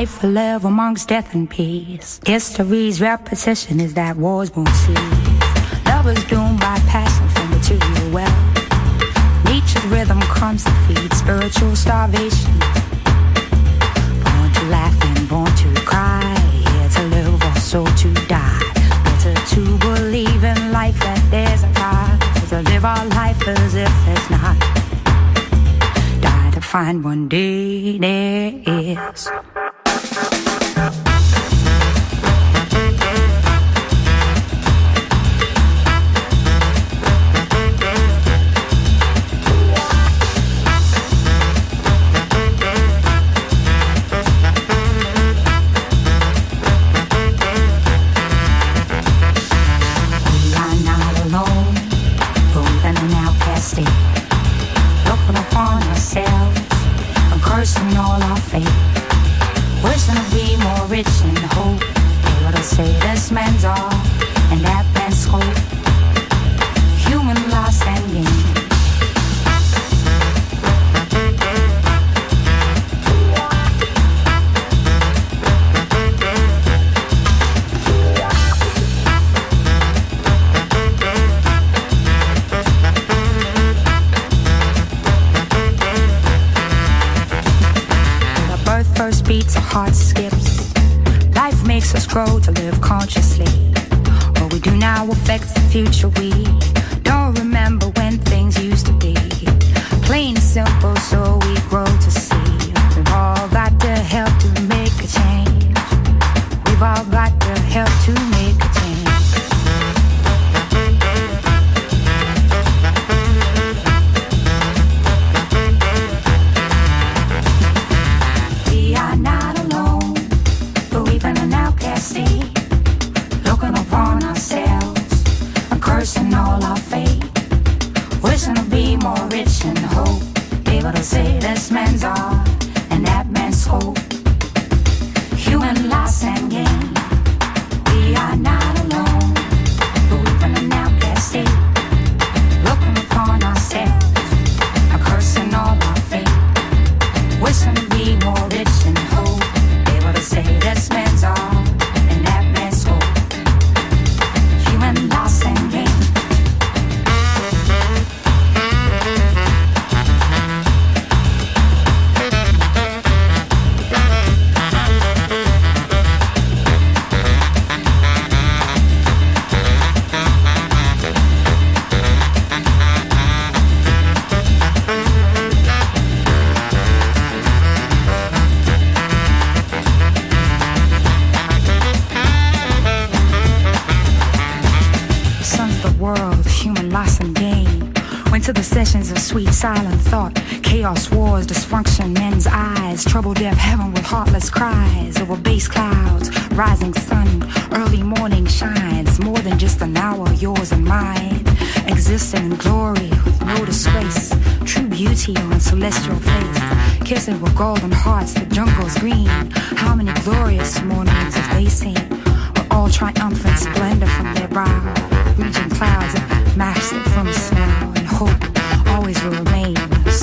life for love amongst death and peace. History's repetition is that wars won't cease. Love is doomed by passion for material wealth. Nature's rhythm comes to feed spiritual starvation. Born to laugh and born to cry, here to live or so to die. Better to believe in life that there's a God, to live our life as if it's not find one day there is. Thank you.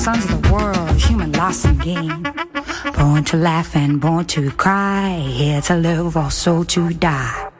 sons of the world, human loss and gain. Born to laugh and born to cry, here to live, also to die.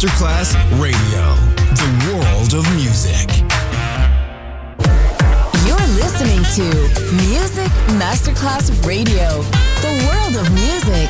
Masterclass Radio, the world of music. You're listening to Music Masterclass Radio, the world of music.